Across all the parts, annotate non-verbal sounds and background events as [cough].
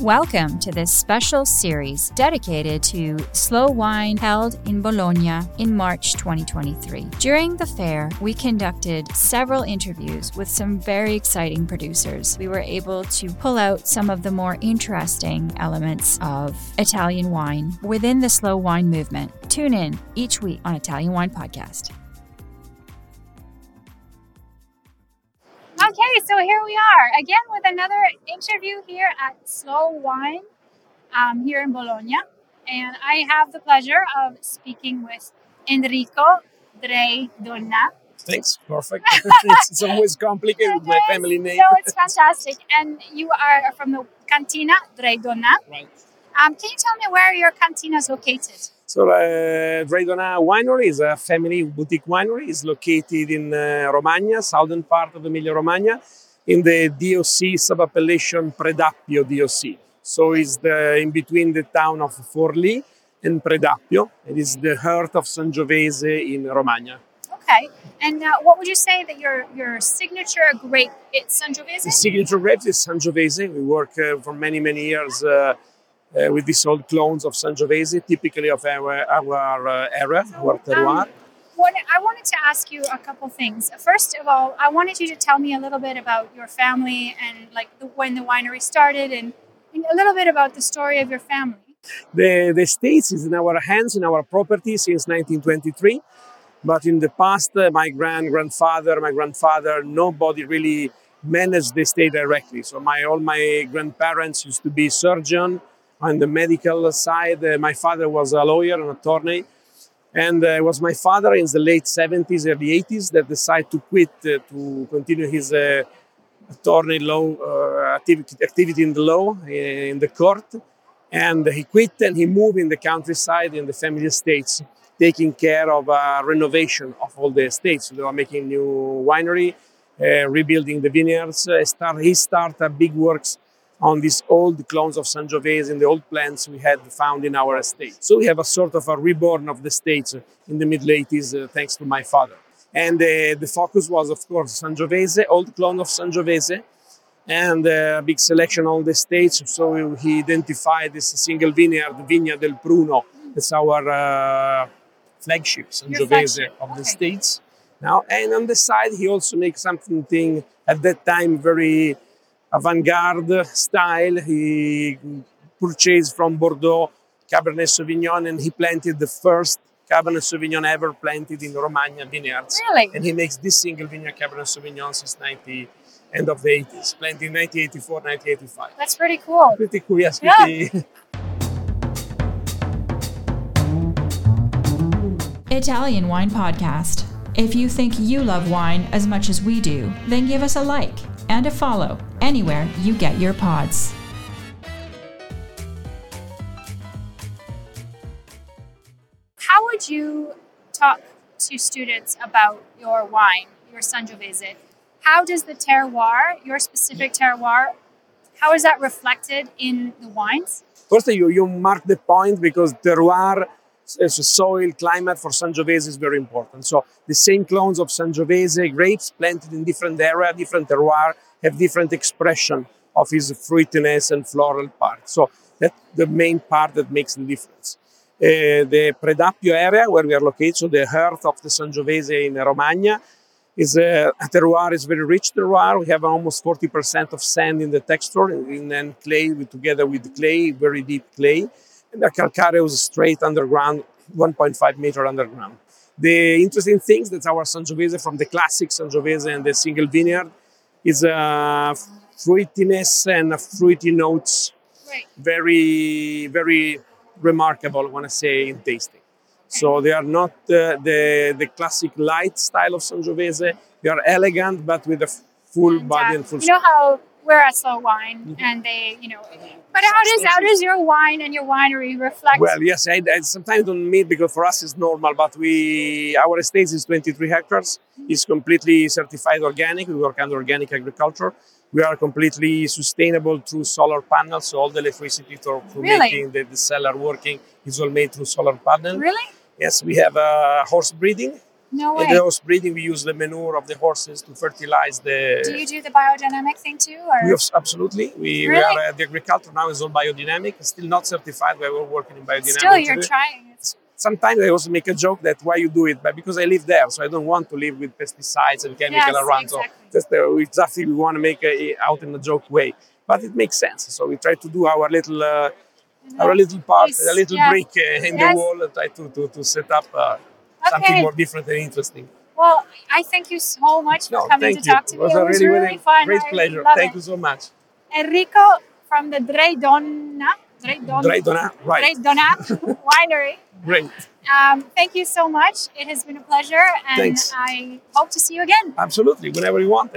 Welcome to this special series dedicated to slow wine held in Bologna in March 2023. During the fair, we conducted several interviews with some very exciting producers. We were able to pull out some of the more interesting elements of Italian wine within the slow wine movement. Tune in each week on Italian Wine Podcast. So here we are again with another interview here at Slow Wine um, here in Bologna. And I have the pleasure of speaking with Enrico Drei Donà. Thanks, perfect. [laughs] it's, it's always complicated with my family name. No, it's fantastic. And you are from the Cantina Drei Donà. Right. Um, can you tell me where your cantina is located? So, uh, Winery is a family boutique winery. It's located in uh, Romagna, southern part of Emilia Romagna, in the DOC sub-appellation Predappio DOC. So it's the, in between the town of Forlì and Predappio. It is the heart of Sangiovese in Romagna. Okay. And uh, what would you say that your your signature grape it's Sangiovese? The signature grape is Sangiovese. We work uh, for many, many years uh, uh, with these old clones of Sangiovese, typically of our, our uh, area, our terroir. Um, what, I wanted to ask you a couple things. First of all, I wanted you to tell me a little bit about your family and like the, when the winery started and, and a little bit about the story of your family. The, the estates is in our hands, in our property since 1923. But in the past, uh, my grand grandfather, my grandfather, nobody really managed the estate directly. So my all my grandparents used to be surgeon on the medical side. Uh, my father was a lawyer, an attorney, and uh, it was my father in the late 70s, early 80s that decided to quit uh, to continue his uh, attorney law uh, activity, activity in the law uh, in the court. And he quit and he moved in the countryside in the family estates, taking care of uh, renovation of all the estates. So they were making new winery, rebuilding the vineyards. start, he started big works on these old clones of Sangiovese and the old plants we had found in our estate. So we have a sort of a reborn of the states in the middle 80s uh, thanks to my father. And uh, the focus was, of course, Sangiovese, old clone of Sangiovese, and uh, a big selection on the states. So he identified this single vineyard, Vigna del Pruno. It's our uh, flagship Sangiovese of the okay. states. Now, and on the side, he also makes something at that time very avant-garde style. He purchased from Bordeaux Cabernet Sauvignon and he planted the first Cabernet Sauvignon ever planted in Romagna vineyards. Really? And he makes this single vineyard Cabernet Sauvignon since 90, end of the 80s, planted in 1984, 1985. That's pretty cool. Pretty cool, yes. Yeah. Pretty, Italian Wine Podcast. If you think you love wine as much as we do, then give us a like and a follow anywhere you get your pods. How would you talk to students about your wine, your Sangiovese? How does the terroir, your specific terroir, how is that reflected in the wines? First, you, you mark the point because terroir, eh, as a soil, climate for Sangiovese is very important. So the same clones of Sangiovese grapes planted in different area, different terroir, have different expression of his fruitiness and floral part. So that's the main part that makes the difference. Uh, the Predappio area where we are located, so the heart of the Sangiovese in Romagna, is a terroir is very rich terroir. We have almost 40% of sand in the texture, and then clay with, together with clay, very deep clay, and the calcareous straight underground, 1.5 meter underground. The interesting thing is that our Sangiovese from the classic Sangiovese and the single vineyard is a fruitiness and a fruity notes, Right. very very remarkable I want to say in tasting. So they are not uh, the the classic light style of Sangiovese. They are elegant, but with a full body and full. You know how we're a Slow Wine, Mhm. and they, you know, but how does how does your wine and your winery reflect? Well, yes, I, I sometimes don't meet because for us it's normal, but we our estate is 23 hectares. It's completely certified organic. We work under organic agriculture. We are completely sustainable through solar panels. So all the electricity for, for Really? making the, the cellar working is all made through solar panel. really? Yes, we have uh, horse breeding. No way. In the horse breeding, we use the manure of the horses to fertilize the. do you do the biodynamic thing too, or We have, absolutely. We, we Really? are uh, the agriculture now is all biodynamic. It's Still not certified. but We're working in biodynamic. still you're today. trying? It's, sometimes I also make a joke that why you do it, but because I live there, so I don't want to live with pesticides and chemical Yes, around. So exactly. just uh, we exactly we want to make it out in a joke way, but it makes sense. So we try to do our little uh, our little part, Yes, a little yeah. brick uh, in Yes. the wall, and try to to, to set up uh, something more different and interesting. Well, I thank you so much for No, coming to you. talk to it me. was it a was really, really, fun. great I pleasure. Thank it. you so much. Enrico from the Dre Donna, Dre Donna, Dry Donna, right? Dre Donna [laughs] Winery. Great, Um, thank you so much. It has been a pleasure, and Thanks. I hope to see you again. absolutely. Whenever you want.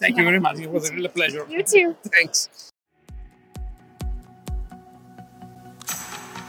Thank you very much. It was a real pleasure. You too. [laughs] Thanks.